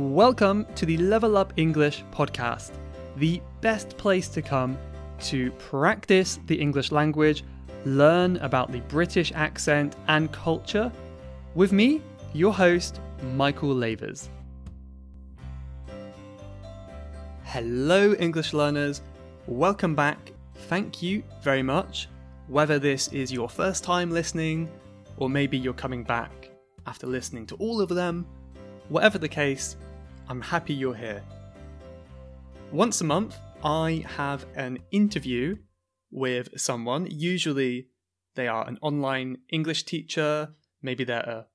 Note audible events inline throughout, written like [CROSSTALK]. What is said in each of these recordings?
Welcome to the Level Up English podcast, the best place to come to practice the English language, learn about the British accent and culture, with me, your host, Michael Lavers. Hello, English learners. Welcome back. Thank you very much. Whether this is your first time listening, or maybe you're coming back after listening to all of them, whatever the case, I'm happy you're here. Once a month, I have an interview with someone. Usually, they are an online English teacher, maybe they're a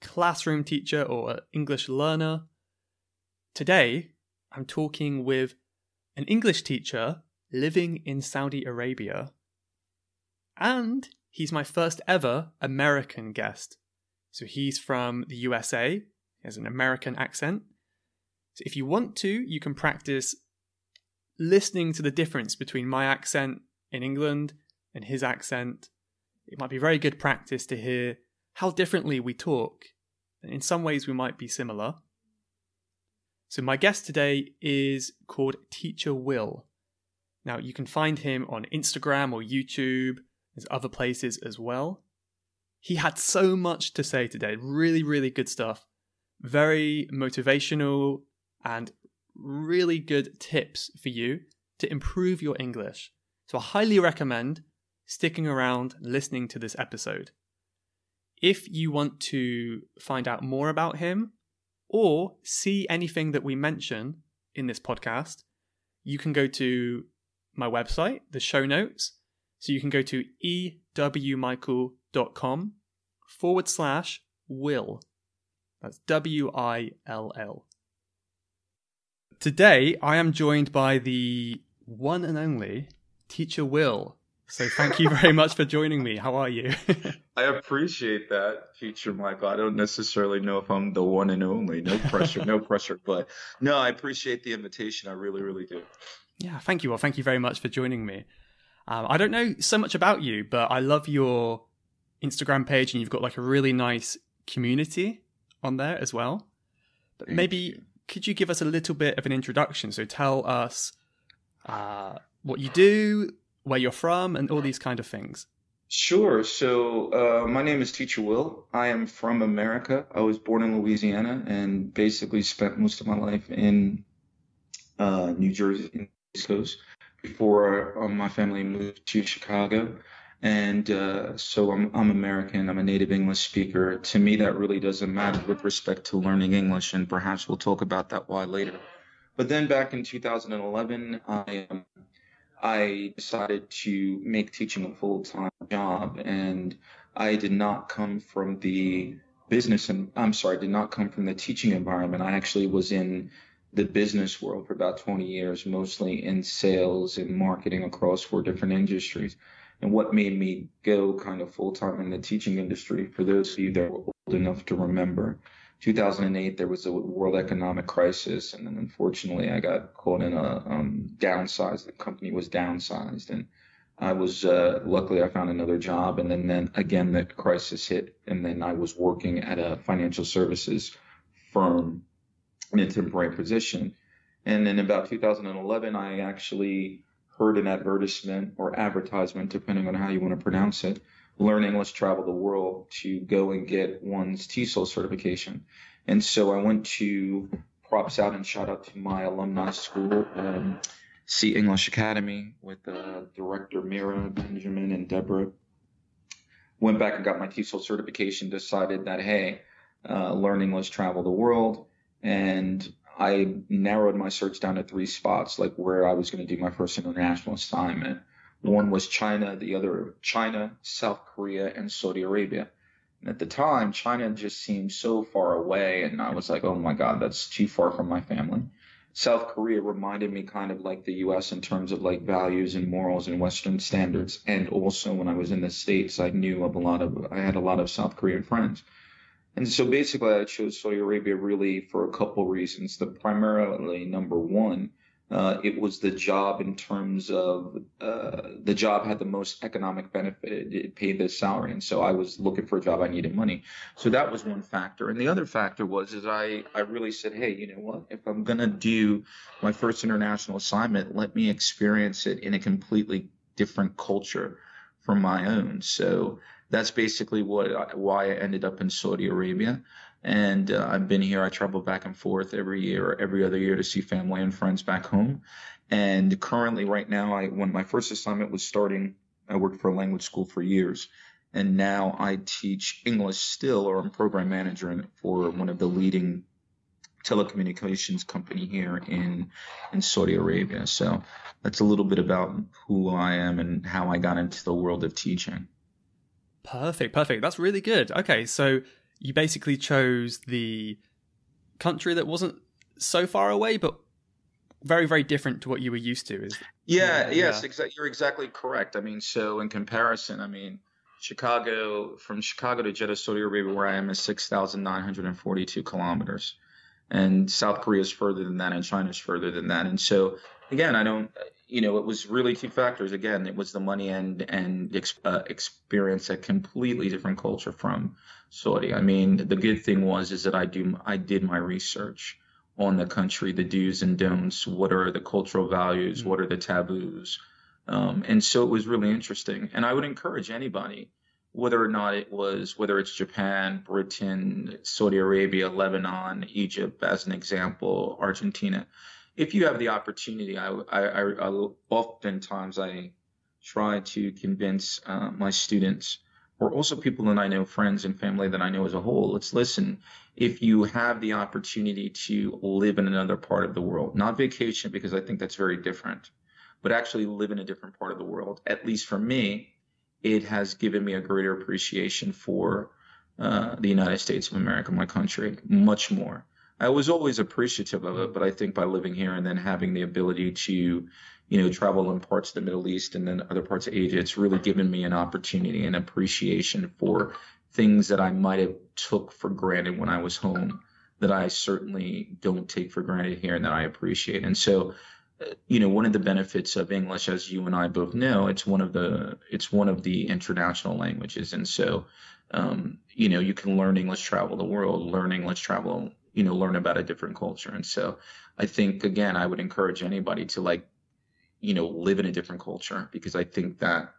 classroom teacher or an English learner. Today, I'm talking with an English teacher living in Saudi Arabia. And he's my first ever American guest. So he's from the USA, he has an American accent. So if you want to, you can practice listening to the difference between my accent in England and his accent. It might be very good practice to hear how differently we talk. In some ways, we might be similar. So, my guest today is called Teacher Will. Now, you can find him on Instagram or YouTube, there's other places as well. He had so much to say today, really, really good stuff. Very motivational and really good tips for you to improve your English. So, I highly recommend sticking around listening to this episode. If you want to find out more about him, or see anything that we mention in this podcast, you can go to my website, the show notes. So you can go to ewmichael.com forward slash will. That's W I L L. Today, I am joined by the one and only Teacher Will. So thank you very much for joining me. How are you? [LAUGHS] I appreciate that, Teacher Michael. I don't necessarily know if I'm the one and only. No pressure, no pressure. But no, I appreciate the invitation. I really, really do. Yeah, thank you. Well, thank you very much for joining me. Um, I don't know so much about you, but I love your Instagram page, and you've got like a really nice community on there as well. But Thank maybe you. Could you give us a little bit of an introduction? So tell us uh, what you do, where you're from, and all these kind of things. Sure. So, uh, my name is Teacher Will. I am from America. I was born in Louisiana and basically spent most of my life in uh, New Jersey, East Coast, before uh, my family moved to Chicago. And uh, so I'm, I'm American. I'm a native English speaker. To me, that really doesn't matter with respect to learning English, and perhaps we'll talk about that why later. But then back in 2011, I um, I decided to make teaching a full time job, and I did not come from the business and I'm sorry, did not come from the teaching environment. I actually was in the business world for about 20 years, mostly in sales and marketing across four different industries. And what made me go kind of full time in the teaching industry, for those of you that were old enough to remember, 2008 there was a world economic crisis, and then unfortunately I got caught in a um, downsize. The company was downsized, and I was uh, luckily I found another job, and then then again the crisis hit, and then I was working at a financial services firm in a temporary position. And in about 2011, I actually heard an advertisement or advertisement, depending on how you want to pronounce it, Learn English, Travel the World, to go and get one's TESOL certification. And so I went to props out and shout out to my alumni school, um, C English Academy, with uh, director Mira, Benjamin, and Deborah. Went back and got my TESOL certification, decided that, hey, uh, English, travel the world. And I narrowed my search down to three spots, like where I was going to do my first international assignment. One was China, the other China, South Korea, and Saudi Arabia. And at the time, China just seemed so far away, and I was like, oh my God, that's too far from my family. South Korea reminded me kind of like the US in terms of like values and morals and Western standards. And also when I was in the States, I knew of a lot of, I had a lot of South Korean friends. And so basically, I chose Saudi Arabia really for a couple reasons. The primarily number one, uh, it was the job in terms of uh, the job had the most economic benefit. It, paid the salary, and so I was looking for a job. I needed money, so that was one factor. And the other factor was is I I really said, hey, you know what? If I'm gonna do my first international assignment, let me experience it in a completely different culture from my own. So that's basically what why I ended up in Saudi Arabia and uh, I've been here. I travel back and forth every year or every other year to see family and friends back home. And currently, right now, I when my first assignment was starting, I worked for a language school for years, and now I teach English still, or I'm program manager for one of the leading telecommunications company here in in Saudi Arabia. So that's a little bit about who I am and how I got into the world of teaching. Perfect, perfect. That's really good. Okay, so you basically chose the country that wasn't so far away, but very, very different to what you were used to. Is yeah, yeah yes, yeah. Exa- you're exactly correct. I mean, so in comparison, I mean, Chicago from Chicago to Jeddah, Saudi Arabia, where I am, is six thousand nine hundred and forty-two kilometers, and South Korea is further than that, and China is further than that, and so again, I don't, you know, it was really two factors. Again, it was the money and and uh, experience a completely different culture from Saudi. I mean, the good thing was is that I do I did my research on the country, the do's and don'ts. What are the cultural values? What are the taboos? Um, and so it was really interesting. And I would encourage anybody, whether or not it was whether it's Japan, Britain, Saudi Arabia, Lebanon, Egypt, as an example, Argentina. If you have the opportunity, I, I, I, I oftentimes I try to convince uh, my students or also people that I know, friends and family that I know as a whole. Let's listen. If you have the opportunity to live in another part of the world, not vacation, because I think that's very different, but actually live in a different part of the world, at least for me, it has given me a greater appreciation for uh, the United States of America, my country, much more. I was always appreciative of it, but I think by living here and then having the ability to you know, travel in parts of the Middle East and then other parts of Asia, it's really given me an opportunity and appreciation for things that I might have took for granted when I was home that I certainly don't take for granted here and that I appreciate. And so, uh, you know, one of the benefits of English, as you and I both know, it's one of the it's one of the international languages, and so, um, you know, you can learn English, travel the world, learn English, travel, you know, learn about a different culture. And so, I think again, I would encourage anybody to like you know, live in a different culture because I think that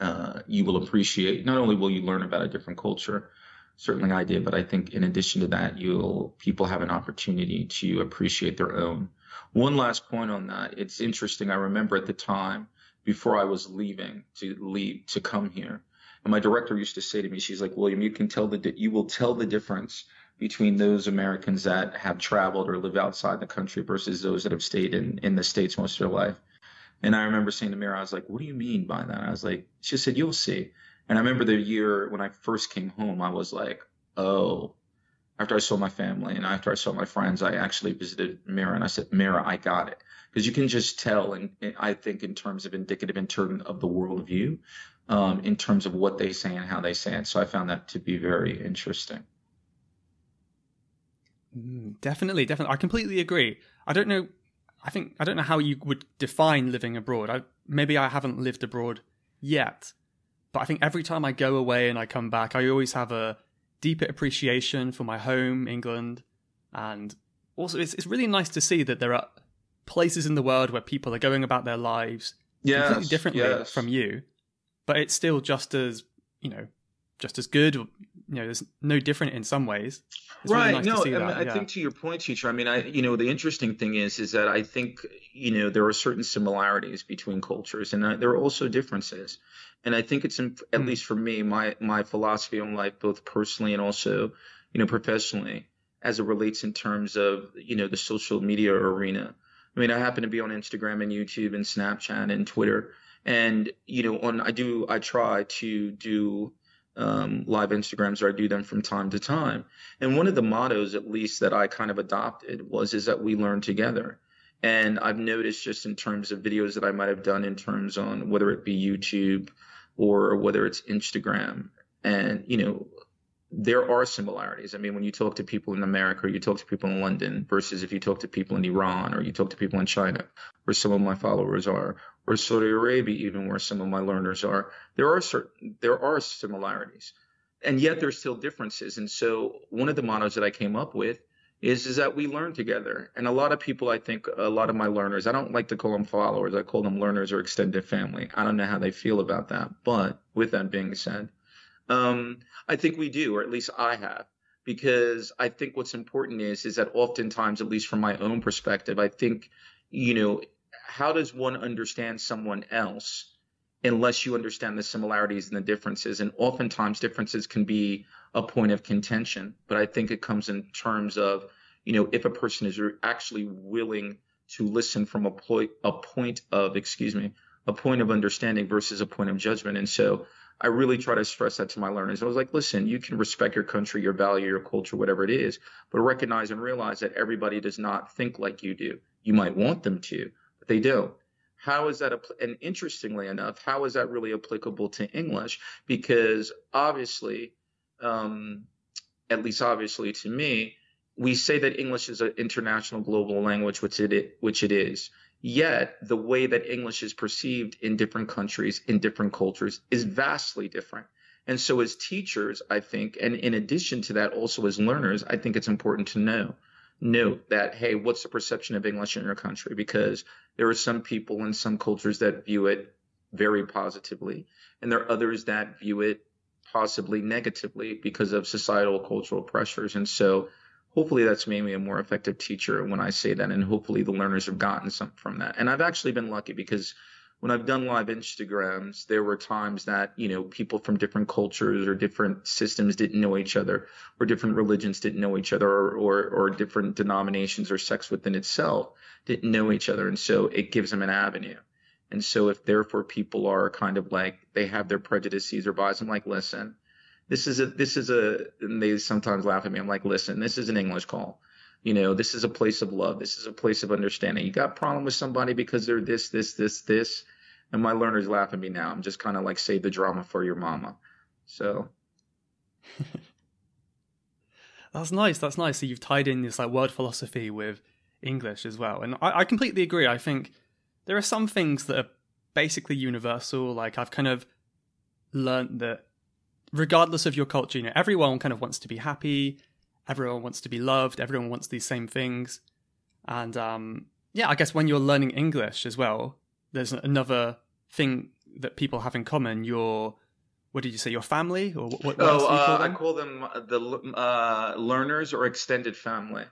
uh, you will appreciate. Not only will you learn about a different culture, certainly I did, but I think in addition to that, you'll people have an opportunity to appreciate their own. One last point on that. It's interesting. I remember at the time before I was leaving to leave to come here, and my director used to say to me, she's like, William, you can tell the you will tell the difference between those Americans that have traveled or live outside the country versus those that have stayed in, in the States most of their life. And I remember saying to Mira, I was like, what do you mean by that? I was like, she said, you'll see. And I remember the year when I first came home, I was like, oh, after I saw my family and after I saw my friends, I actually visited Mira and I said, Mira, I got it. Because you can just tell, and, I think in terms of indicative in terms of the worldview, um, in terms of what they say and how they say it. So I found that to be very interesting. Mm, definitely, definitely. I completely agree. I don't know. I think I don't know how you would define living abroad. I, maybe I haven't lived abroad yet, but I think every time I go away and I come back, I always have a deeper appreciation for my home, England, and also it's it's really nice to see that there are places in the world where people are going about their lives yes, completely differently yes. from you, but it's still just as you know just as good. You know, there's no different in some ways. It's right. Really nice no, I, mean, I yeah. think to your point, teacher. I mean, I you know the interesting thing is is that I think you know there are certain similarities between cultures, and uh, there are also differences. And I think it's at mm. least for me, my my philosophy on life, both personally and also you know professionally, as it relates in terms of you know the social media arena. I mean, I happen to be on Instagram and YouTube and Snapchat and Twitter, and you know, on I do I try to do um, live Instagrams or I do them from time to time. And one of the mottos, at least that I kind of adopted, was is that we learn together. And I've noticed just in terms of videos that I might have done in terms on whether it be YouTube or whether it's Instagram, and you know, there are similarities. I mean, when you talk to people in America, or you talk to people in London, versus if you talk to people in Iran, or you talk to people in China, where some of my followers are, or Saudi Arabia, even where some of my learners are, there are certain there are similarities, and yet there's still differences. And so, one of the mottos that I came up with is is that we learn together. And a lot of people, I think, a lot of my learners, I don't like to call them followers. I call them learners or extended family. I don't know how they feel about that, but with that being said um, I think we do, or at least I have, because I think what's important is is that oftentimes, at least from my own perspective, I think, you know, how does one understand someone else unless you understand the similarities and the differences? And oftentimes, differences can be a point of contention. But I think it comes in terms of, you know, if a person is actually willing to listen from a point, a point of, excuse me, a point of understanding versus a point of judgment. And so I really try to stress that to my learners. I was like, listen, you can respect your country, your value, your culture, whatever it is, but recognize and realize that everybody does not think like you do. You might want them to, they don't. How is that? And interestingly enough, how is that really applicable to English? Because obviously, um, at least obviously to me, we say that English is an international global language, which it which it is. Yet the way that English is perceived in different countries, in different cultures, is vastly different. And so, as teachers, I think, and in addition to that, also as learners, I think it's important to know note that hey, what's the perception of English in your country? Because there are some people in some cultures that view it very positively, and there are others that view it possibly negatively because of societal cultural pressures. And so hopefully that's made me a more effective teacher when I say that, and hopefully the learners have gotten something from that. And I've actually been lucky because when I've done live Instagrams, there were times that you know people from different cultures or different systems didn't know each other, or different religions didn't know each other, or or, or different denominations or sects within itself didn't know each other, and so it gives them an avenue. And so if therefore people are kind of like they have their prejudices or bias, I'm like, listen, this is a this is a and they sometimes laugh at me. I'm like, listen, this is an English call. You know, this is a place of love. This is a place of understanding. You got a problem with somebody because they're this, this, this, this. And my learners laugh at me now. I'm just kind of like save the drama for your mama. So [LAUGHS] That's nice. That's nice. So you've tied in this like word philosophy with English as well. And I, I completely agree. I think there are some things that are basically universal. Like I've kind of learned that regardless of your culture, you know, everyone kind of wants to be happy, everyone wants to be loved, everyone wants these same things. And um, yeah, I guess when you're learning English as well, there's another thing that people have in common. Your what did you say? Your family, or what? what oh, uh, I call them the uh, learners or extended family.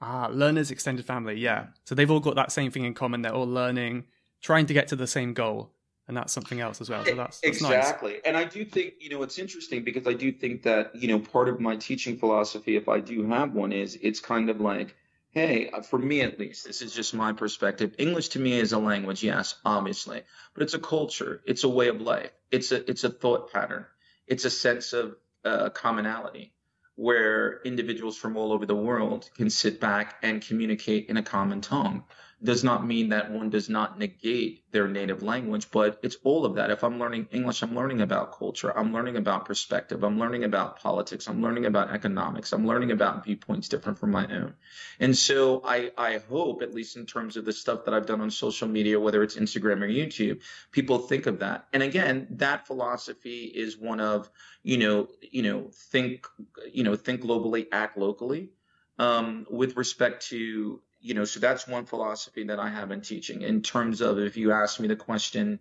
Ah, learners, extended family. Yeah, so they've all got that same thing in common. They're all learning, trying to get to the same goal and that's something else as well. So that's, that's exactly. Nice. And I do think you know it's interesting because I do think that you know part of my teaching philosophy, if I do have one, is it's kind of like, hey, uh, for me at least, this is just my perspective. English to me is a language, yes, obviously, but it's a culture, it's a way of life, it's a it's a thought pattern, it's a sense of uh, commonality where individuals from all over the world can sit back and communicate in a common tongue does not mean that one does not negate their native language, but it's all of that. If I'm learning English, I'm learning about culture, I'm learning about perspective, I'm learning about politics, I'm learning about economics, I'm learning about viewpoints different from my own. And so I, I hope, at least in terms of the stuff that I've done on social media, whether it's Instagram or YouTube, people think of that. And again, that philosophy is one of, you know, you know, think, you know, think globally, act locally. Um, with respect to you know, so that's one philosophy that I have in teaching. In terms of if you ask me the question,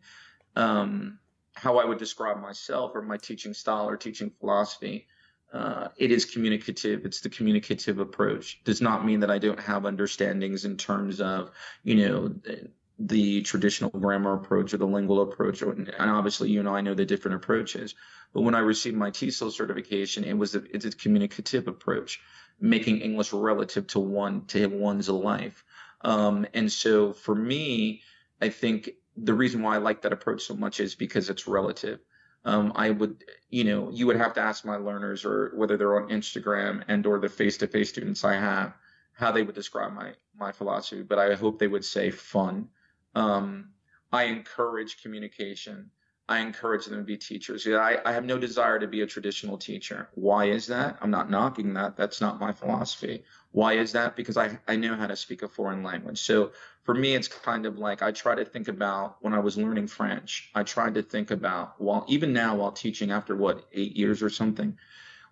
um, how I would describe myself or my teaching style or teaching philosophy, uh, it is communicative. It's the communicative approach. Does not mean that I don't have understandings in terms of, you know, the, the traditional grammar approach or the lingual approach. And obviously, you know, I know the different approaches. But when I received my TESOL certification, it was a, it's a communicative approach making English relative to one to one's life. Um, and so for me, I think the reason why I like that approach so much is because it's relative. Um, I would, you know, you would have to ask my learners or whether they're on Instagram and or the face-to-face students I have, how they would describe my my philosophy. But I hope they would say fun. Um, I encourage communication. I encourage them to be teachers. Yeah, I, I have no desire to be a traditional teacher. Why is that? I'm not knocking that. That's not my philosophy. Why is that? Because I, I know how to speak a foreign language. So for me, it's kind of like I try to think about when I was learning French, I tried to think about while even now while teaching after what, eight years or something,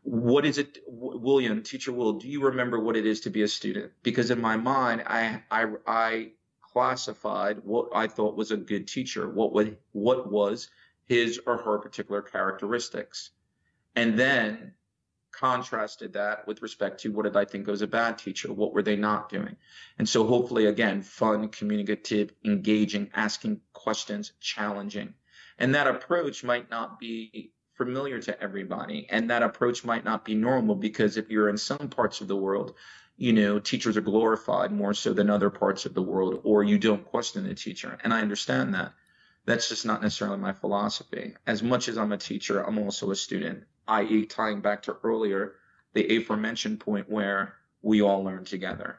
what is it, William, teacher Will, do you remember what it is to be a student? Because in my mind, I, I, I classified what I thought was a good teacher, what would, what was his or her particular characteristics. And then contrasted that with respect to what did I think was a bad teacher? What were they not doing? And so hopefully again, fun, communicative, engaging, asking questions, challenging. And that approach might not be familiar to everybody. And that approach might not be normal because if you're in some parts of the world, you know, teachers are glorified more so than other parts of the world, or you don't question the teacher. And I understand that. That's just not necessarily my philosophy. As much as I'm a teacher, I'm also a student, i.e., tying back to earlier, the aforementioned point where we all learn together.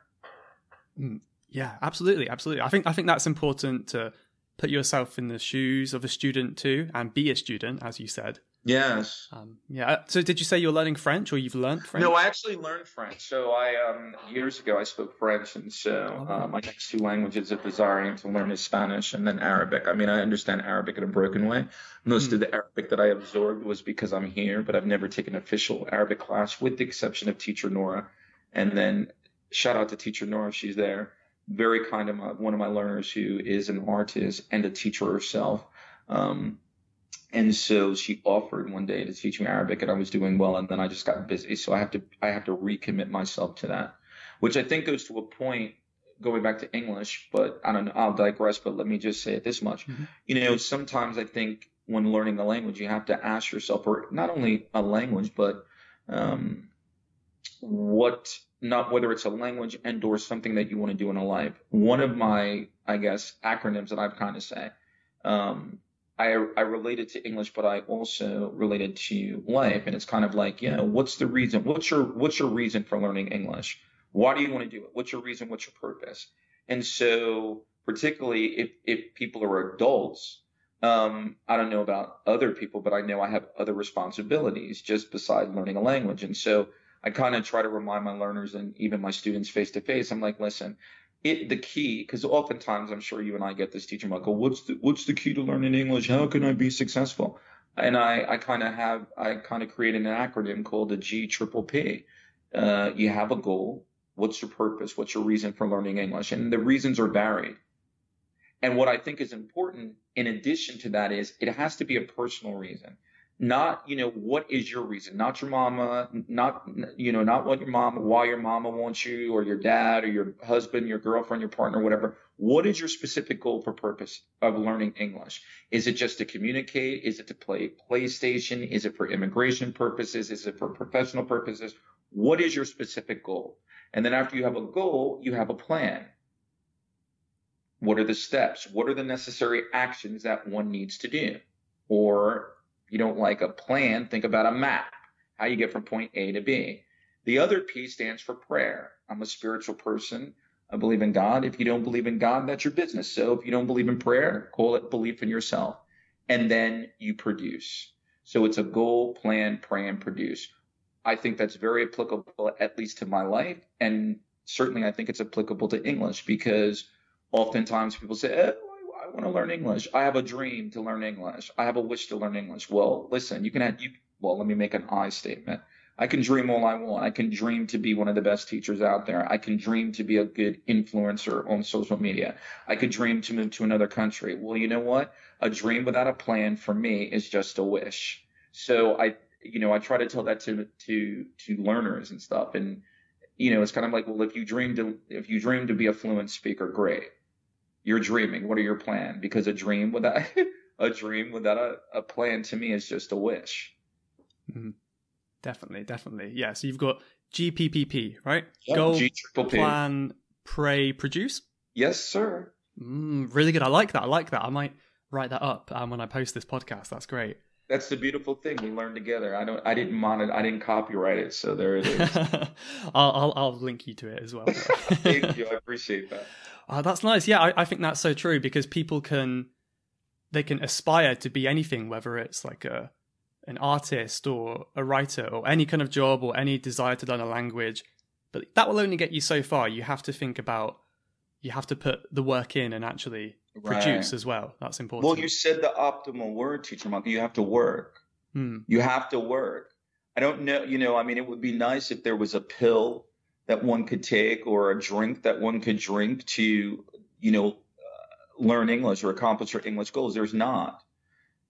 Mm, yeah, absolutely, absolutely. I think I think that's important to put yourself in the shoes of a student too, and be a student, as you said. Yes. Um, yeah. Uh, so, did you say you're learning French, or you've learned French? No, I actually learned French. So, I um, years ago I spoke French, and so oh. uh, my next two languages of desiring to learn is Spanish and then Arabic. I mean, I understand Arabic in a broken way. Most mm. of the Arabic that I absorbed was because I'm here, but I've never taken official Arabic class, with the exception of Teacher Nora. And then, shout out to Teacher Nora, she's there. Very kind of my, one of my learners who is an artist and a teacher herself. Um, and so she offered one day to teach me Arabic and I was doing well and then I just got busy. So I have to, I have to recommit myself to that, which I think goes to a point going back to English, but I don't know, I'll digress, but let me just say it this much. Mm-hmm. You know, sometimes I think when learning a language, you have to ask yourself, or not only a language, but, um, what, not whether it's a language and or something that you want to do in a life. One of my, I guess, acronyms that I've kind of say, um, I, I related to English, but I also related to life. And it's kind of like, you know, what's the reason? What's your, what's your reason for learning English? Why do you want to do it? What's your reason? What's your purpose? And so particularly if, if people are adults, um, I don't know about other people, but I know I have other responsibilities just beside learning a language. And so I kind of try to remind my learners and even my students face to face. I'm like, listen, it the key because oftentimes I'm sure you and I get this teacher Michael, what's the what's the key to learning English? How can I be successful? And I I kind of have I kind of created an acronym called the G triple P. Uh, you have a goal. What's your purpose? What's your reason for learning English? And the reasons are varied. And what I think is important in addition to that is it has to be a personal reason not you know what is your reason? Not your mama not you know not what your mama why your mama wants you or your dad or your husband your girlfriend your partner whatever. What is your specific goal for purpose of learning english? Is it just to communicate? Is it to play playstation? Is it for immigration purposes? Is it for professional purposes? What is your specific goal? And then after you have a goal you have a plan. What are the steps? What are the necessary actions that one needs to do? Or you don't like a plan, think about a map, how you get from point A to B. The other P stands for prayer. I'm a spiritual person. I believe in God. If you don't believe in God, that's your business. So if you don't believe in prayer, call it belief in yourself. And then you produce. So it's a goal, plan, pray, and produce. I think that's very applicable, at least to my life. And certainly I think it's applicable to English because oftentimes people say, oh, want to learn English. I have a dream to learn English. I have a wish to learn English. Well, listen, you can have, you, well, let me make an I statement. I can dream all I want. I can dream to be one of the best teachers out there. I can dream to be a good influencer on social media. I could dream to move to another country. Well, you know what? A dream without a plan for me is just a wish. So I, you know, I try to tell that to, to, to learners and stuff. And, you know, it's kind of like, well, if you dream to, if you dream to be a fluent speaker, great you're dreaming. What are your plan? Because a dream without [LAUGHS] a dream without a, a plan to me is just a wish. Mm-hmm. Definitely, definitely. Yeah. So you've got GPPP, right? Yep, Goal, plan, pray, produce. Yes, sir. Mm, really good. I like that. I like that. I might write that up um, when I post this podcast. That's great. That's the beautiful thing. We learn together. I don't. I didn't monitor. I didn't copyright it. So there it is. [LAUGHS] I'll, I'll, I'll link you to it as well. [LAUGHS] Thank you. I appreciate that. Oh, that's nice. Yeah, I, I think that's so true because people can they can aspire to be anything, whether it's like a an artist or a writer or any kind of job or any desire to learn a language. But that will only get you so far. You have to think about, you have to put the work in and actually right. produce as well. That's important. Well, you said the optimal word, teacher Michael. You have to work. Hmm. You have to work. I don't know, you know, I mean, it would be nice if there was a pill that one could take or a drink that one could drink to, you know, uh, learn English or accomplish your English goals. There's not.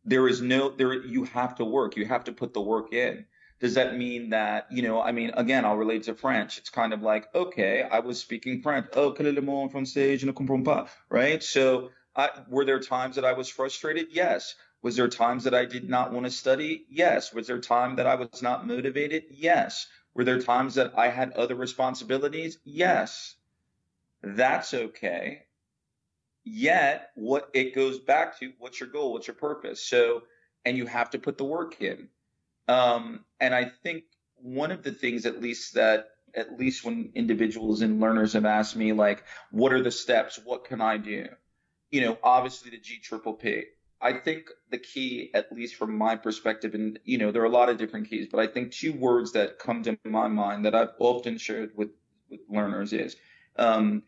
There is no, there, you have to work. You have to put the work in. Does that mean that, you know, I mean, again, I'll relate to French. It's kind of like, okay, I was speaking French. Oh, est le mot en français? Je ne comprends pas. Right? So, I, were there times that I was frustrated? Yes. Was there times that I did not want to study? Yes. Was there time that I was not motivated? Yes. Were there times that I had other responsibilities? Yes. That's okay. Yet, what it goes back to, what's your goal? What's your purpose? So, and you have to put the work in. Um, and I think one of the things, at least that, at least when individuals and learners have asked me, like, what are the steps? What can I do? You know, obviously the G triple P. I think the key, at least from my perspective, and you know, there are a lot of different keys, but I think two words that come to my mind that I've often shared with, with learners is, um,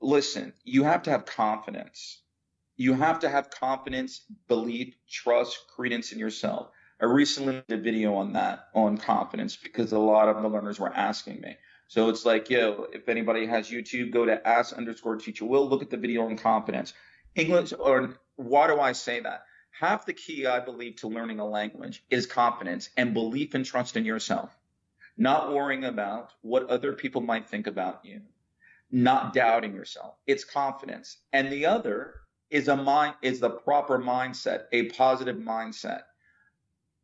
listen, you have to have confidence. You have to have confidence, belief, trust, credence in yourself. I recently did a video on that, on confidence, because a lot of the learners were asking me. So it's like, yo, if anybody has YouTube, go to ask underscore teacher will, look at the video on confidence. English or why do I say that? Half the key, I believe, to learning a language is confidence and belief and trust in yourself. Not worrying about what other people might think about you. Not doubting yourself. It's confidence. And the other is a mind, is the proper mindset, a positive mindset.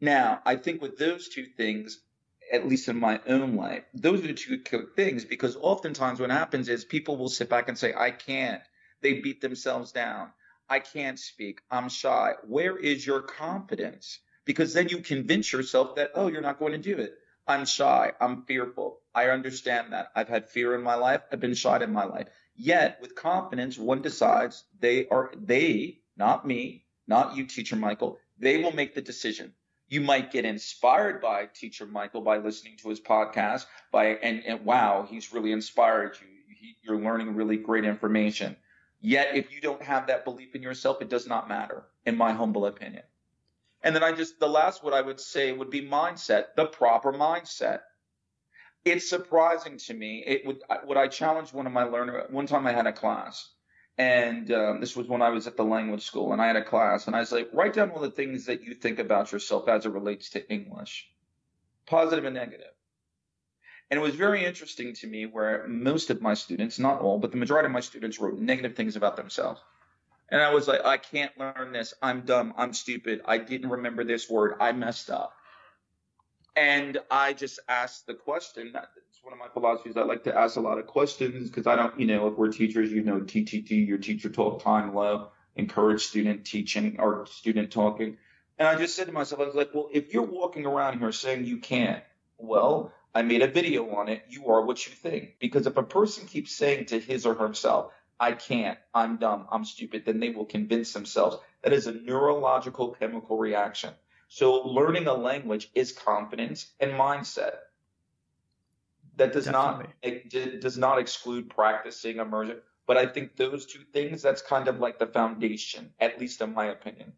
Now, I think with those two things, at least in my own life, those are the two things because oftentimes what happens is people will sit back and say, I can't. They beat themselves down. I can't speak. I'm shy. Where is your confidence? Because then you convince yourself that, oh, you're not going to do it. I'm shy. I'm fearful. I understand that. I've had fear in my life. I've been shy in my life. Yet with confidence, one decides they are, they, not me, not you, teacher Michael, they will make the decision. You might get inspired by teacher Michael by listening to his podcast by, and, and wow, he's really inspired you. He, you're learning really great information. Yet, if you don't have that belief in yourself, it does not matter, in my humble opinion. And then I just, the last what I would say would be mindset, the proper mindset. It's surprising to me. It would, what I challenged one of my learners, one time I had a class, and um, this was when I was at the language school, and I had a class, and I was like, write down all the things that you think about yourself as it relates to English, positive and negative. And it was very interesting to me where most of my students, not all, but the majority of my students wrote negative things about themselves. And I was like, I can't learn this. I'm dumb. I'm stupid. I didn't remember this word. I messed up. And I just asked the question. It's one of my philosophies. I like to ask a lot of questions because I don't, you know, if we're teachers, you know, TTT, your teacher talk time low, encourage student teaching or student talking. And I just said to myself, I was like, well, if you're walking around here saying you can't, well, I made a video on it. You are what you think. Because if a person keeps saying to his or herself, I can't, I'm dumb, I'm stupid, then they will convince themselves. That is a neurological chemical reaction. So learning a language is confidence and mindset. That does Definitely. not it does not exclude practicing immersion, but I think those two things that's kind of like the foundation, at least in my opinion.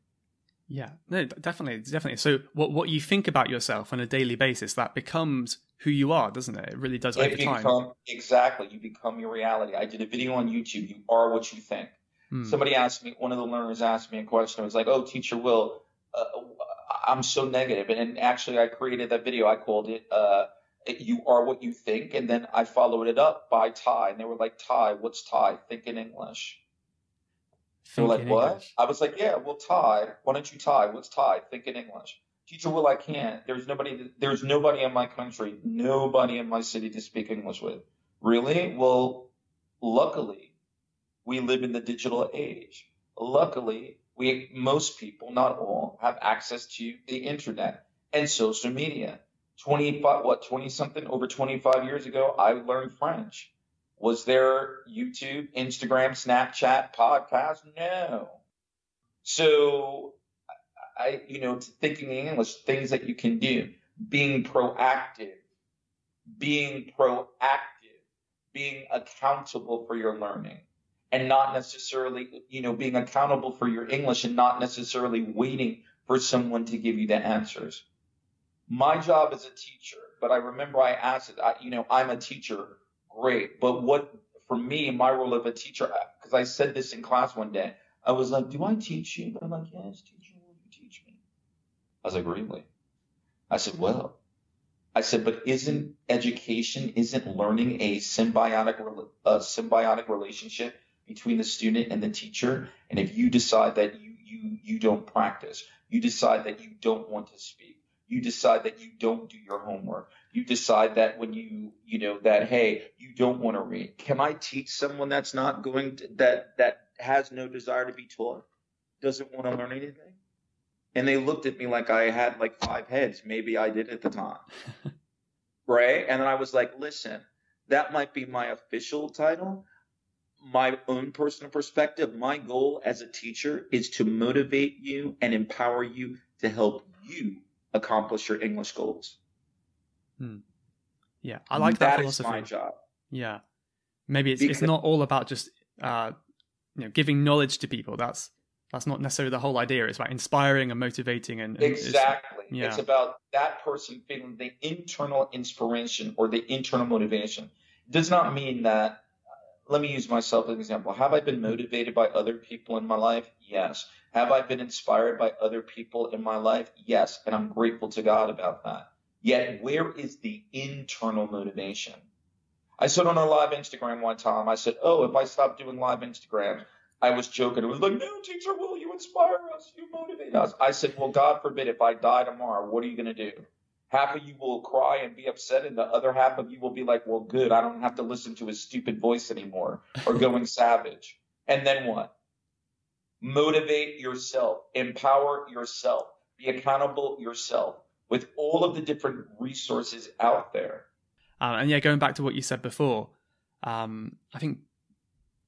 Yeah, no, definitely, definitely. So, what what you think about yourself on a daily basis that becomes who you are, doesn't it? It really does it over become, time. Exactly, you become your reality. I did a video on YouTube. You are what you think. Hmm. Somebody asked me, one of the learners asked me a question. It was like, "Oh, teacher Will, uh, I'm so negative," and, and actually, I created that video. I called it uh, "You Are What You Think," and then I followed it up by Ty, and they were like, "Ty, what's Ty? Think in English." They're like, what? English. I was like, yeah, well, Ty, why don't you Ty? What's Ty? Think in English. Teacher, well, I can't. There's nobody. There's nobody in my country, nobody in my city to speak English with. Really? Well, luckily, we live in the digital age. Luckily, we most people, not all, have access to the internet and social media. 25, what, 20 something, over 25 years ago, I learned French. Was there YouTube, Instagram, Snapchat, podcast? No. So, I, you know, thinking in English, things that you can do, being proactive, being proactive, being accountable for your learning. And not necessarily, you know, being accountable for your English and not necessarily waiting for someone to give you the answers. My job as a teacher, but I remember I asked it, you know, I'm a teacher, great, but what, for me, my role of a teacher, because I said this in class one day, I was like, do I teach you? But I'm like, yes, teacher, will you teach me? I was like, really? I said, well, I said, but isn't education, isn't learning a symbiotic, a symbiotic relationship between the student and the teacher? And if you decide that you, you, you don't practice, you decide that you don't want to speak, you decide that you don't do your homework, you decide that when you, you know, that, hey, you don't want to read. Can I teach someone that's not going to, that, that has no desire to be taught, doesn't want to learn anything? And they looked at me like I had like five heads. Maybe I did at the time. [LAUGHS] right? And then I was like, listen, that might be my official title. My own personal perspective, my goal as a teacher is to motivate you and empower you to help you accomplish your English goals. Hmm. Yeah, I like that, that philosophy. Is my job. Yeah, maybe it's because, it's not all about just uh, you know giving knowledge to people. That's that's not necessarily the whole idea. It's about inspiring and motivating and, and exactly. It's, yeah. it's about that person feeling the internal inspiration or the internal motivation. It does not mean that. Uh, let me use myself as an example. Have I been motivated by other people in my life? Yes. Have I been inspired by other people in my life? Yes. And I'm grateful to God about that. Yet, where is the internal motivation? I said on a live Instagram one time, I said, Oh, if I stop doing live Instagram, I was joking. It was like, no, teacher, will you inspire us? You motivate us. I said, well, God forbid, if I die tomorrow, what are you going to do? Half of you will cry and be upset, and the other half of you will be like, well, good. I don't have to listen to his stupid voice anymore or [LAUGHS] going savage. And then what? Motivate yourself, empower yourself, be accountable yourself with all of the different resources out there. Uh, and yeah, going back to what you said before, um, I think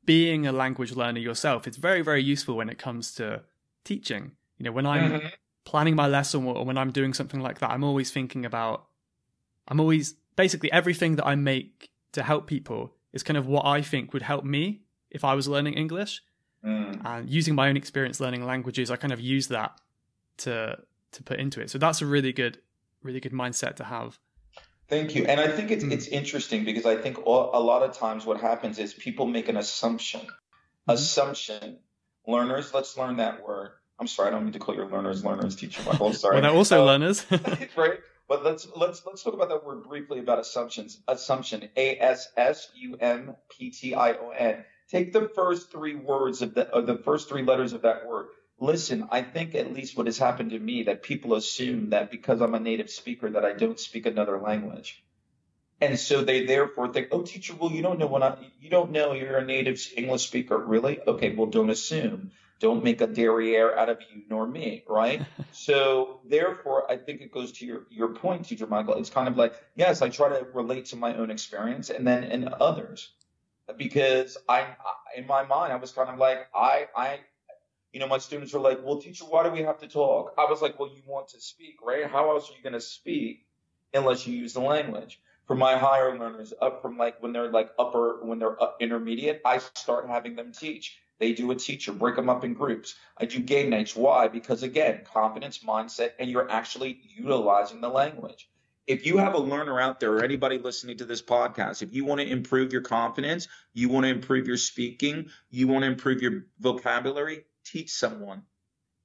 being a language learner yourself, it's very, very useful when it comes to teaching. You know, when I'm mm-hmm. planning my lesson or when I'm doing something like that, I'm always thinking about, I'm always basically everything that I make to help people is kind of what I think would help me if I was learning English. Mm. And using my own experience learning languages, I kind of use that to to put into it. So that's a really good, really good mindset to have. Thank you. And I think it's, hmm. it's interesting because I think a lot of times what happens is people make an assumption. Mm-hmm. Assumption. Learners, let's learn that word. I'm sorry, I don't mean to call your learners learners, teacher Michael. I'm sorry. well, they're also uh, learners. [LAUGHS] right? But let's let's let's talk about that word briefly about assumptions. Assumption. A S S U M P T I O N. Take the first three words of the of the first three letters of that word listen, I think at least what has happened to me that people assume that because I'm a native speaker that I don't speak another language. And so they therefore think, oh, teacher, well, you don't know when I, you don't know you're a native English speaker. Really? Okay. Well, don't assume. Don't make a derriere out of you nor me. Right. [LAUGHS] so therefore, I think it goes to your, your point, teacher Michael. It's kind of like, yes, I try to relate to my own experience and then and others because I, in my mind, I was kind of like, I, I, you know, my students were like, well, teacher, why do we have to talk? I was like, well, you want to speak, right? How else are you going to speak unless you use the language? For my higher learners, up from like when they're like upper, when they're uh, intermediate, I start having them teach. They do a teacher, break them up in groups. I do game nights. Why? Because again, confidence, mindset, and you're actually utilizing the language. If you have a learner out there or anybody listening to this podcast, if you want to improve your confidence, you want to improve your speaking, you want to improve your vocabulary, teach someone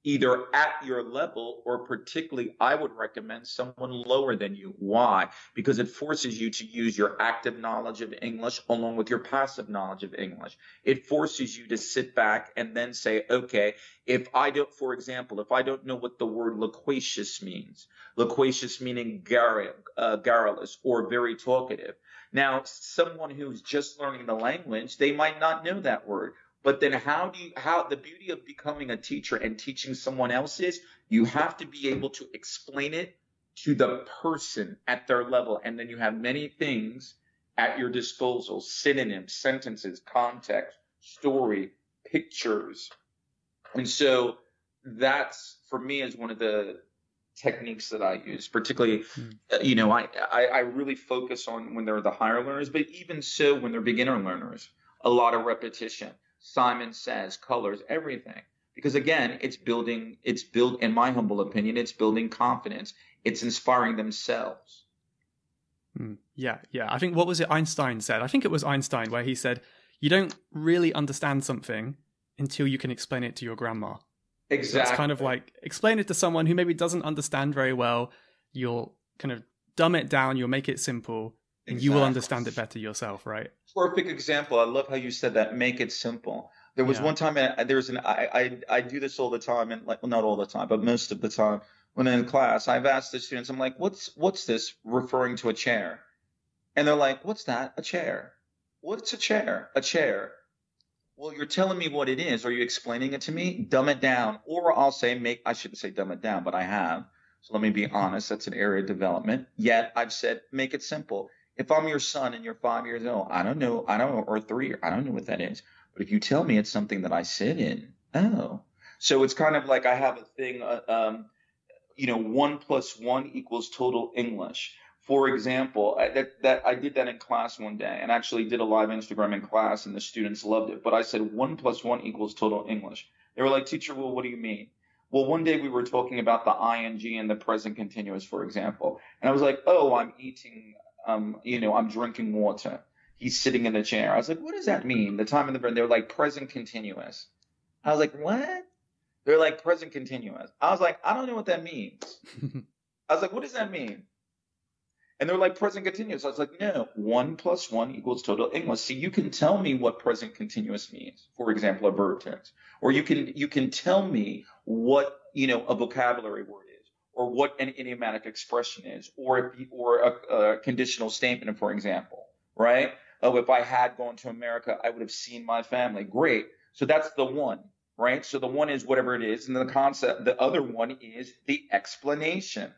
either at your level or particularly I would recommend someone lower than you. Why? Because it forces you to use your active knowledge of English along with your passive knowledge of English. It forces you to sit back and then say, okay, if I don't, for example, if I don't know what the word loquacious means, loquacious meaning gar- uh, garrulous or very talkative. Now, someone who's just learning the language, they might not know that word. But then how do you, how the beauty of becoming a teacher and teaching someone else is you have to be able to explain it to the person at their level. And then you have many things at your disposal, synonyms, sentences, context, story, pictures. And so that's for me is one of the techniques that I use, particularly, mm. you know, I, I, I really focus on when they're the higher learners, but even so when they're beginner learners, a lot of repetition. Simon says, colors, everything. Because again, it's building, it's built, in my humble opinion, it's building confidence. It's inspiring themselves. Mm. Yeah, yeah. I think what was it Einstein said? I think it was Einstein where he said, you don't really understand something until you can explain it to your grandma. Exactly. So it's kind of like explain it to someone who maybe doesn't understand very well. You'll kind of dumb it down, you'll make it simple, and exactly. you will understand it better yourself, right? Perfect example. I love how you said that. Make it simple. There was yeah. one time uh, there was an I, I I do this all the time and like well not all the time but most of the time when in class I've asked the students I'm like what's what's this referring to a chair and they're like what's that a chair what's a chair a chair well, you're telling me what it is. Are you explaining it to me? Dumb it down. Or I'll say make, I shouldn't say dumb it down, but I have. So let me be honest. That's an area of development. Yet I've said make it simple. If I'm your son and you're five years old, I don't know, I don't know, or three, I don't know what that is. But if you tell me it's something that I sit in, oh. So it's kind of like I have a thing, uh, um, you know, one plus one equals total English for example, I, that, that I did that in class one day and actually did a live Instagram in class and the students loved it. But I said one plus one equals total English. They were like, teacher, well, what do you mean? Well, one day we were talking about the ing and the present continuous, for example. And I was like, oh, I'm eating, um, you know, I'm drinking water. He's sitting in a chair. I was like, what does that mean? The time in the brain, they're like present continuous. I was like, what? They're like present continuous. I was like, I don't know what that means. [LAUGHS] I was like, what does that mean? And they're like present continuous. I was like, no, one plus one equals total English. See, you can tell me what present continuous means. For example, a verb tense, or you can you can tell me what you know a vocabulary word or what an idiomatic expression is, or or a, a conditional statement, for example, right? Oh, if I had gone to America, I would have seen my family. Great. So that's the one, right? So the one is whatever it is, and the concept. The other one is the explanation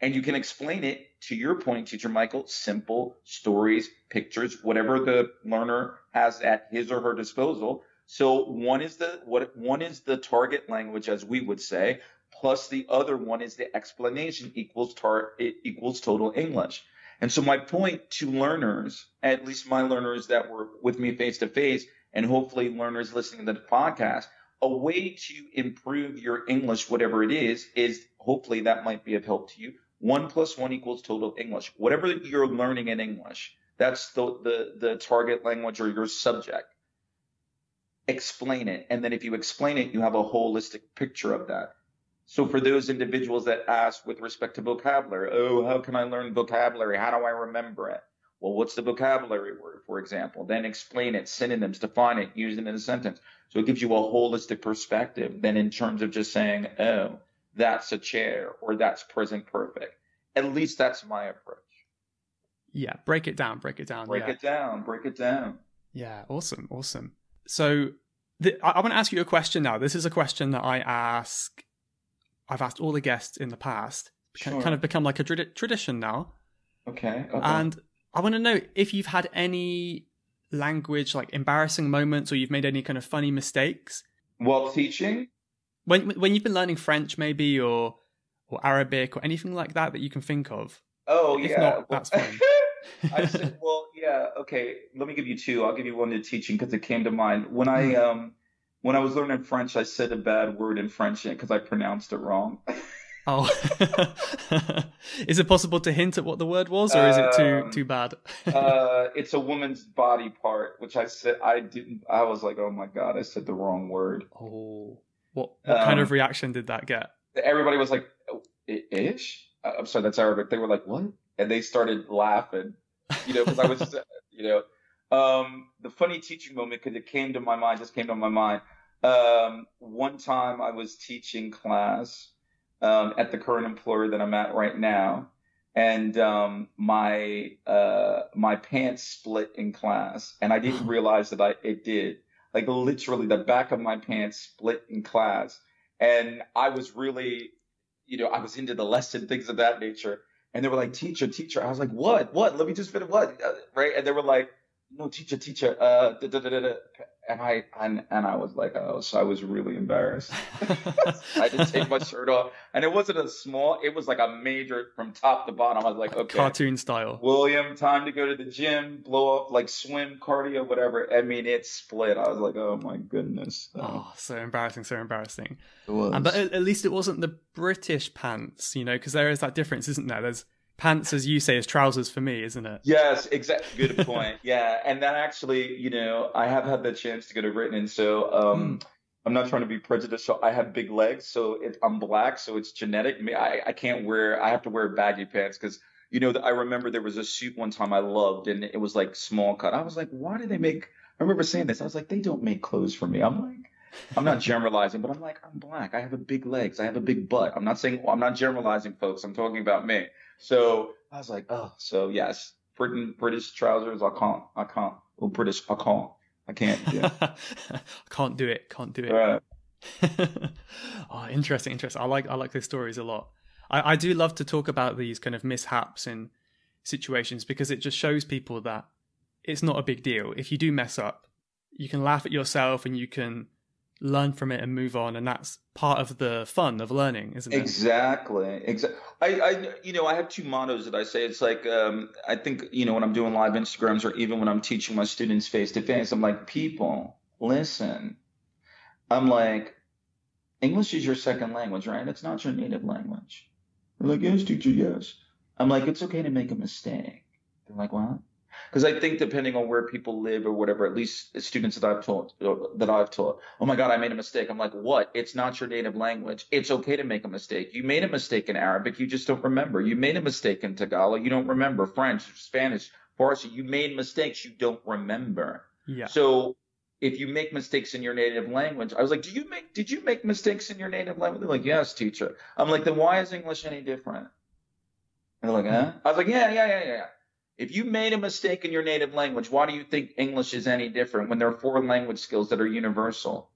and you can explain it to your point, teacher Michael, simple stories, pictures, whatever the learner has at his or her disposal. So one is the what one is the target language, as we would say, plus the other one is the explanation equals tar equals total English. And so my point to learners, at least my learners that were with me face to face, and hopefully learners listening to the podcast, a way to improve your English, whatever it is, is hopefully that might be of help to you one plus one equals total English. Whatever you're learning in English, that's the, the, the target language or your subject. Explain it. And then if you explain it, you have a holistic picture of that. So for those individuals that ask with respect to vocabulary, oh, how can I learn vocabulary? How do I remember it? Well, what's the vocabulary word, for example? Then explain it, synonyms, define it, use it in a sentence. So it gives you a holistic perspective than in terms of just saying, oh, that's a chair or that's present perfect. At least that's my approach. Yeah, break it down, break it down. Break yeah. it down, break it down. Yeah, awesome, awesome. So the, I, I want to ask you a question now. This is a question that I ask, I've asked all the guests in the past. Sure. Kind of become like a tradition now. Okay, okay. And I want to know if you've had any language like embarrassing moments or you've made any kind of funny mistakes while teaching when when you've been learning French, maybe or or Arabic or anything like that that you can think of. Oh if yeah, not, that's fine. [LAUGHS] I said, [LAUGHS] well, yeah, okay. Let me give you two. I'll give you one to teaching because it came to mind when I hmm. um when I was learning French. I said a bad word in French because I pronounced it wrong. [LAUGHS] oh, [LAUGHS] is it possible to hint at what the word was, or is it too um, too bad? [LAUGHS] uh, it's a woman's body part, which I said I didn't. I was like, oh my god, I said the wrong word. Oh. What, what um, kind of um, reaction did that get? Everybody was like, oh, "Ish." Uh, I'm sorry, that's Arabic. They were like, "What?" And they started laughing. You know, because I was, you know, um, the funny teaching moment because it came to my mind, just came to my mind. Um, one time I was teaching class um, at the current employer that I'm at right now, and um, my uh, my pants split in class, and I didn't [LAUGHS] realize that I it did like literally the back of my pants split in class. And I was really, you know, I was into the lesson, things of that nature. And they were like, teacher, teacher. I was like, what? What? Let me just finish what? Uh, right? And they were like, no, teacher, teacher. Uh, da, da, da, and I and, and I was like, oh, so I was really embarrassed. [LAUGHS] [LAUGHS] I didn't take my shirt off, and it wasn't a small; it was like a major from top to bottom. I was like, okay, cartoon style. William, time to go to the gym, blow up, like swim, cardio, whatever. I mean, it split. I was like, oh my goodness. Oh, so embarrassing, so embarrassing. It was. And, but at, at least it wasn't the British pants, you know, because there is that difference, isn't there? There's pants, as you say, is trousers for me, isn't it? Yes, exactly. Good point. [LAUGHS] yeah, and that actually, you know, I have had the chance to go to Britain, and so um, mm. I'm not trying to be prejudicial. I have big legs, so it, I'm black, so it's genetic. I, I can't wear. I have to wear baggy pants because. You know, I remember there was a suit one time I loved, and it was like small cut. I was like, why do they make? I remember saying this. I was like, they don't make clothes for me. I'm like, I'm not generalizing, but I'm like, I'm black. I have a big legs. I have a big butt. I'm not saying I'm not generalizing, folks. I'm talking about me. So I was like, oh, so yes, Britain, British trousers. I can't, I can't. Well, British, I can't. I can't. Yeah. [LAUGHS] I can't do it. Can't do it. Right. [LAUGHS] oh, interesting, interesting. I like, I like these stories a lot. I, I do love to talk about these kind of mishaps and situations because it just shows people that it's not a big deal. If you do mess up, you can laugh at yourself and you can learn from it and move on and that's part of the fun of learning isn't it? Exactly exactly I, I you know i have two mottos that i say. It's like um, i think you know when i'm doing live instagrams or even when i'm teaching my students face to face i'm like people listen. I'm like english is your second language right? It's not your native language. They're like yes teacher yes. I'm like it's okay to make a mistake. They're like what because I think depending on where people live or whatever, at least students that I've taught that I've taught, oh my God, I made a mistake. I'm like, what? It's not your native language. It's okay to make a mistake. You made a mistake in Arabic, you just don't remember. You made a mistake in Tagalog, you don't remember. French, Spanish, Farsi, you made mistakes you don't remember. Yeah. So if you make mistakes in your native language, I was like, do you make did you make mistakes in your native language? They're like, yes, teacher. I'm like, then why is English any different? And they're like, huh? I was like, yeah, yeah, yeah, yeah. If you made a mistake in your native language, why do you think English is any different when there are four language skills that are universal?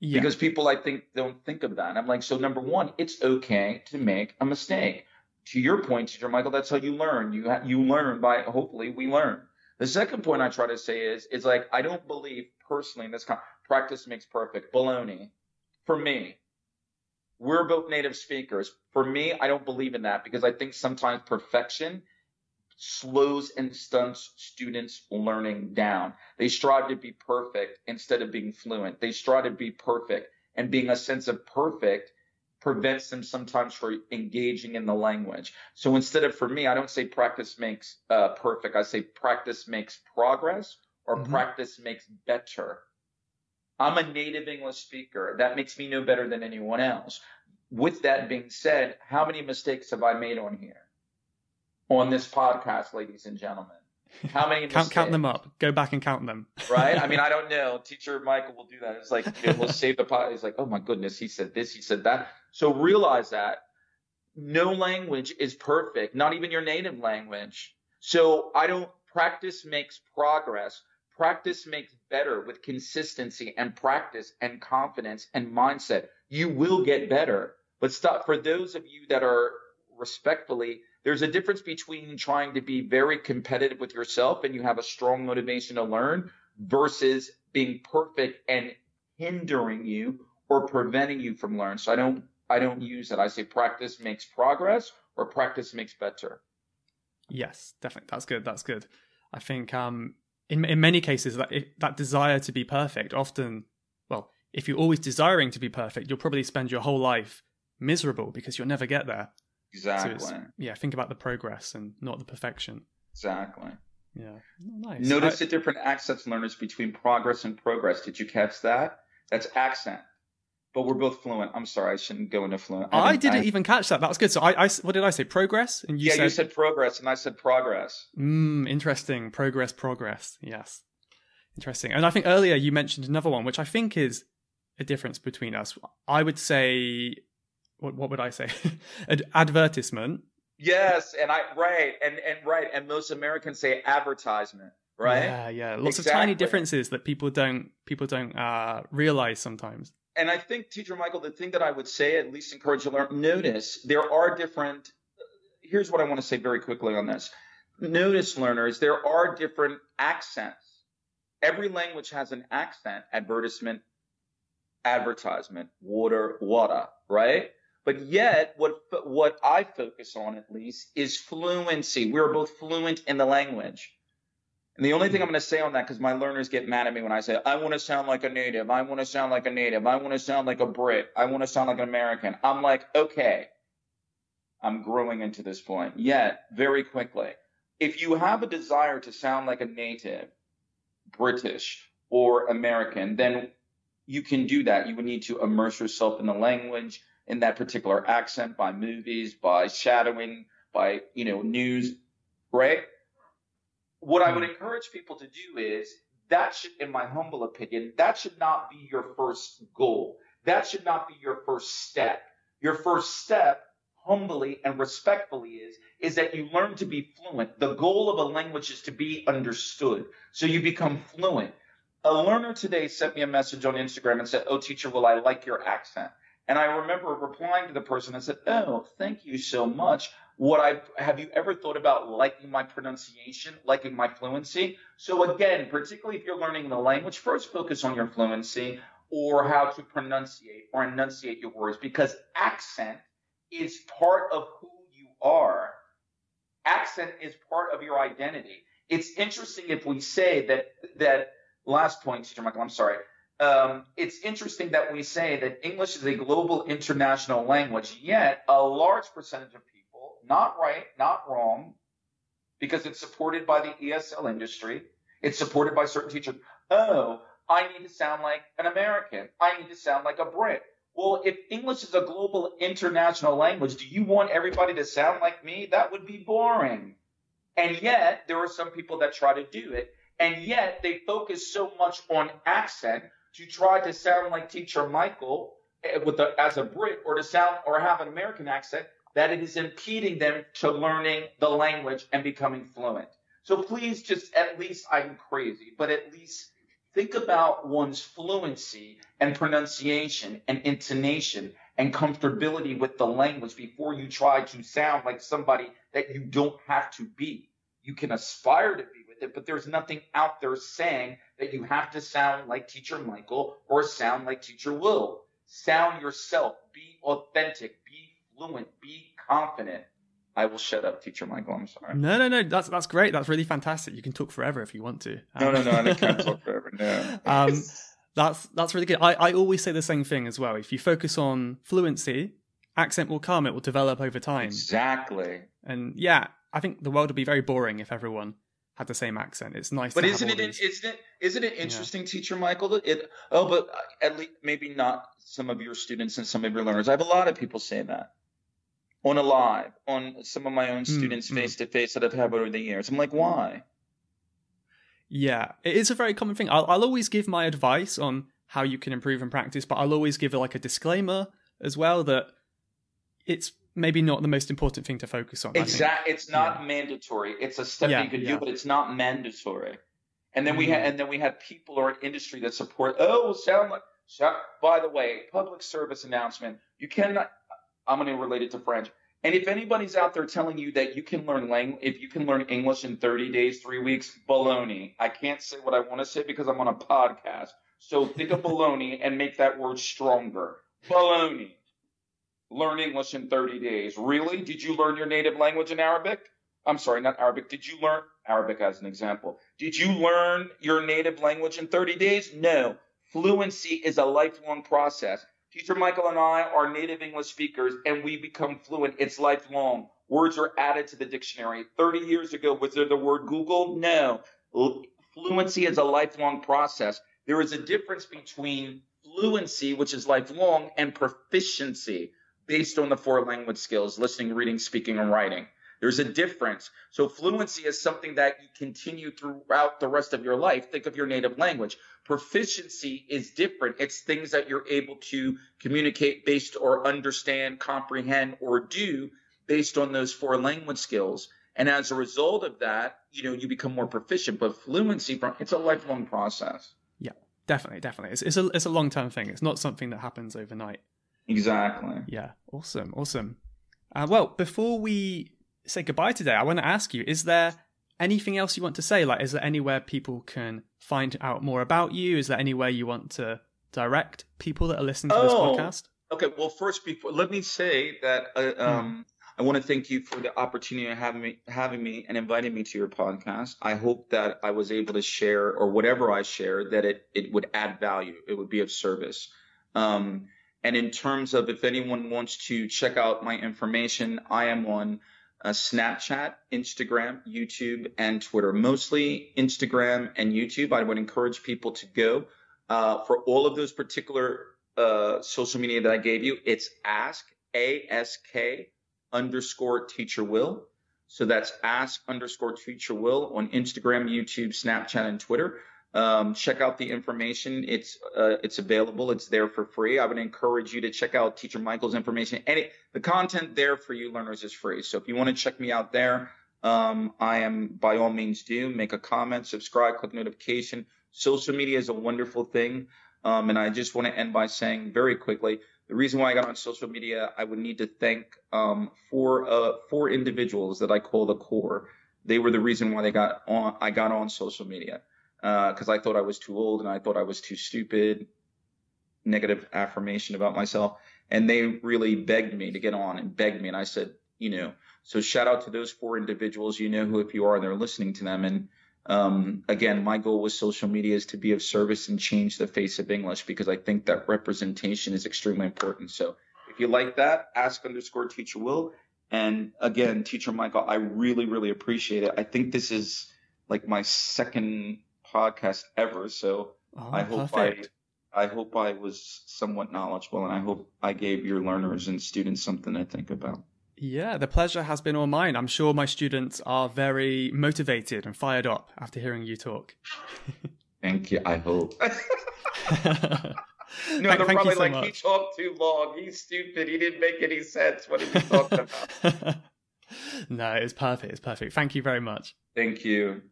Yeah. Because people, I think, don't think of that. I'm like, so number one, it's okay to make a mistake. To your point, Teacher Michael, that's how you learn. You ha- you learn by hopefully we learn. The second point I try to say is, is like I don't believe personally in this kind of practice makes perfect baloney. For me, we're both native speakers. For me, I don't believe in that because I think sometimes perfection slows and stunts students' learning down. They strive to be perfect instead of being fluent. They strive to be perfect, and being a sense of perfect prevents them sometimes from engaging in the language. So instead of for me, I don't say practice makes uh, perfect. I say practice makes progress or mm-hmm. practice makes better. I'm a native English speaker. That makes me no better than anyone else. With that being said, how many mistakes have I made on here? On this podcast, ladies and gentlemen. How many? count, count them up. Go back and count them. [LAUGHS] right? I mean, I don't [LAUGHS] know. Teacher Michael will do that. It's like it will save the pot. He's like, oh my goodness, he said this, he said that. So realize that no language is perfect, not even your native language. So I don't practice makes progress. Practice makes better with consistency and practice and confidence and mindset. You will get better. But stop for those of you that are respectfully there's a difference between trying to be very competitive with yourself and you have a strong motivation to learn versus being perfect and hindering you or preventing you from learning. So I don't I don't use it. I say practice makes progress or practice makes better. Yes, definitely. That's good. That's good. I think um in in many cases that that desire to be perfect often well, if you're always desiring to be perfect, you'll probably spend your whole life miserable because you'll never get there. Exactly. So yeah, think about the progress and not the perfection. Exactly. Yeah. Oh, nice. Notice I, the different accents learners between progress and progress. Did you catch that? That's accent. But we're both fluent. I'm sorry, I shouldn't go into fluent. I, I didn't I, even catch that. That was good. So I, I, what did I say? Progress, and you yeah, said... you said progress, and I said progress. Mm, interesting. Progress, progress. Yes, interesting. And I think earlier you mentioned another one, which I think is a difference between us. I would say what, what would I say? [LAUGHS] Ad- advertisement. Yes, and I right and and right and most Americans say advertisement, right? Yeah, yeah. Lots exactly. of tiny differences that people don't people don't uh, realize sometimes. And I think, Teacher Michael, the thing that I would say, at least encourage you to learn, notice there are different. Here's what I want to say very quickly on this. Notice, learners, there are different accents Every language has an accent, advertisement, advertisement, water, water, right? But yet, what what I focus on at least is fluency. We're both fluent in the language. And the only thing I'm going to say on that, because my learners get mad at me when I say, I want to sound like a native, I want to sound like a native, I want to sound like a Brit, I want to sound like an American. I'm like, okay, I'm growing into this point. Yet, very quickly, if you have a desire to sound like a native, British, or American, then you can do that. You would need to immerse yourself in the language, in that particular accent, by movies, by shadowing, by, you know, news, right? What I would hmm. encourage people to do is that should, in my humble opinion, that should not be your first goal. That should not be your first step. Your first step, humbly and respectfully, is, is that you learn to be fluent. The goal of a language is to be understood. So you become fluent. A learner today sent me a message on Instagram and said, Oh, teacher, will I like your accent? And I remember replying to the person I said, Oh, thank you so much. What I have you ever thought about liking my pronunciation, liking my fluency? So again, particularly if you're learning the language, first focus on your fluency or how to pronunciate or enunciate your words because accent is part of who you are. Accent is part of your identity. It's interesting if we say that that last point, Teacher Michael, I'm sorry um, it's interesting that we say that English is a global international language, yet a large percentage of people, not right, not wrong, because it's supported by the ESL industry, it's supported by certain teachers. Oh, I need to sound like an American. I need to sound like a Brit. Well, if English is a global international language, do you want everybody to sound like me? That would be boring. And yet, there are some people that try to do it. And yet, they focus so much on accent to try to sound like Teacher Michael eh, with the, as a Brit or to sound or have an American accent that it is impeding them to learning the language and becoming fluent. So please just at least I'm crazy, but at least think about one's fluency and pronunciation and intonation and comfortability with the language before you try to sound like somebody that you don't have to be. You can aspire to be with it, but there's nothing out there saying that you have to sound like Teacher Michael or sound like Teacher Will. Sound yourself. Be authentic. Be fluent. Be confident. I will shut up, Teacher Michael. I'm sorry. No, no, no. That's that's great. That's really fantastic. You can talk forever if you want to. Um, no, no, no. I can't [LAUGHS] talk forever. No. um, that's that's really good. I, I always say the same thing as well. If you focus on fluency, accent will come. It will develop over time. Exactly. And yeah, I think the world would be very boring if everyone had the same accent. It's nice. But isn't it these... isn't it isn't it interesting, yeah. teacher Michael? It oh, but at least maybe not some of your students and some of your learners. I have a lot of people say that on a live on some of my own hmm, students face to face that I've had over the years. I'm like, why? Yeah, it is a very common thing. I'll, I'll always give my advice on how you can improve and practice, but I'll always give like a disclaimer as well that it's maybe not the most important thing to focus on. Exactly. It's not yeah. mandatory. It's a step yeah, you could yeah. do, but it's not mandatory. And then mm-hmm. we had, and then we had people or an industry that support. Oh, sound like. Sound, by the way, public service announcement. You cannot. I'm going to relate it to French. And if anybody's out there telling you that you can learn language, if you can learn English in 30 days, three weeks, baloney. I can't say what I want to say because I'm on a podcast. So think of baloney and make that word stronger. Baloney learn English in 30 days. Really? Did you learn your native language in Arabic? I'm sorry, not Arabic. Did you learn Arabic as an example? Did you learn your native language in 30 days? No. Fluency is a lifelong process. Teacher Michael and I are native English speakers and we become fluent. It's lifelong. Words are added to the dictionary. 30 years ago, was there the word Google? No. Fluency is a lifelong process. There is a difference between fluency, which is lifelong, and proficiency based on the four language skills listening, reading, speaking, and writing. There's a difference. So fluency is something that you continue throughout the rest of your life. Think of your native language. Proficiency is different. It's things that you're able to communicate based or understand, comprehend, or do based on those four language skills. And as a result of that, you know, you become more proficient. But fluency, it's a lifelong process. Yeah, definitely, definitely. It's, it's a it's a long term thing. It's not something that happens overnight. Exactly. Yeah. Awesome. Awesome. Uh, well, before we say goodbye today, I want to ask you: Is there anything else you want to say? Like, is there anywhere people can find out more about you? Is there anywhere you want to direct people that are listening to oh, this podcast? Okay. Well, first, before let me say that uh, hmm. um, I want to thank you for the opportunity of having me, having me and inviting me to your podcast. I hope that I was able to share, or whatever I share, that it it would add value. It would be of service. Um, and in terms of if anyone wants to check out my information, I am on uh, Snapchat, Instagram, YouTube, and Twitter. Mostly Instagram and YouTube. I would encourage people to go uh, for all of those particular uh, social media that I gave you. It's ask a s k underscore teacher will. So that's ask underscore teacher will on Instagram, YouTube, Snapchat, and Twitter. Um, check out the information. It's uh, it's available. It's there for free. I would encourage you to check out Teacher Michael's information. Any the content there for you learners is free. So if you want to check me out there, um, I am by all means do make a comment, subscribe, click notification. Social media is a wonderful thing. Um, and I just want to end by saying very quickly, the reason why I got on social media, I would need to thank um, four uh, four individuals that I call the core. They were the reason why they got on. I got on social media because uh, I thought I was too old and I thought I was too stupid. Negative affirmation about myself, and they really begged me to get on and begged me, and I said, you know. So shout out to those four individuals. You know who if you are, they're listening to them, and um, again, my goal with social media is to be of service and change the face of English because I think that representation is extremely important. So if you like that, ask underscore teacher will. And again, teacher Michael, I really, really appreciate it. I think this is like my second podcast ever. So oh, I hope perfect. I, I hope I was somewhat knowledgeable and I hope I gave your learners and students something to think about. Yeah, the pleasure has been all mine. I'm sure my students are very motivated and fired up after hearing you talk. [LAUGHS] Thank you. I hope. [LAUGHS] no, they're probably so like, much. he talked too long. He's stupid. He didn't make any sense. What are you talking about? [LAUGHS] no, it's perfect. It's perfect. Thank you very much. Thank you.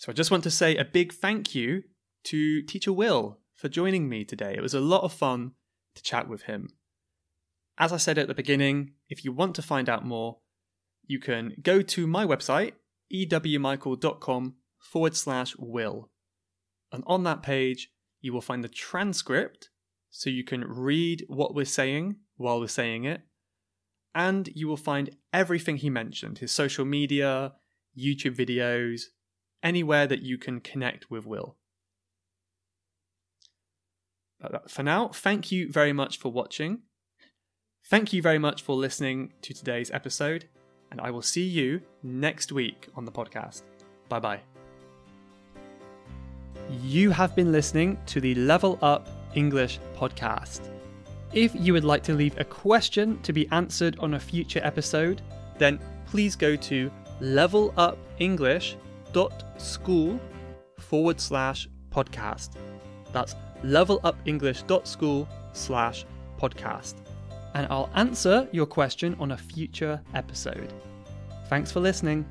So I just want to say a big thank you to Teacher Will for joining me today. It was a lot of fun to chat with him. As I said at the beginning, if you want to find out more, you can go to my website, ewmichael.com forward slash will. And on that page, you will find the transcript so you can read what we're saying while we're saying it. And you will find everything he mentioned his social media, YouTube videos, anywhere that you can connect with Will. Uh, for now, thank you very much for watching. Thank you very much for listening to today's episode, and I will see you next week on the podcast. Bye bye. You have been listening to the Level Up English podcast. If you would like to leave a question to be answered on a future episode, then please go to levelupenglish.school forward slash podcast. That's levelupenglish.school slash podcast and I'll answer your question on a future episode. Thanks for listening.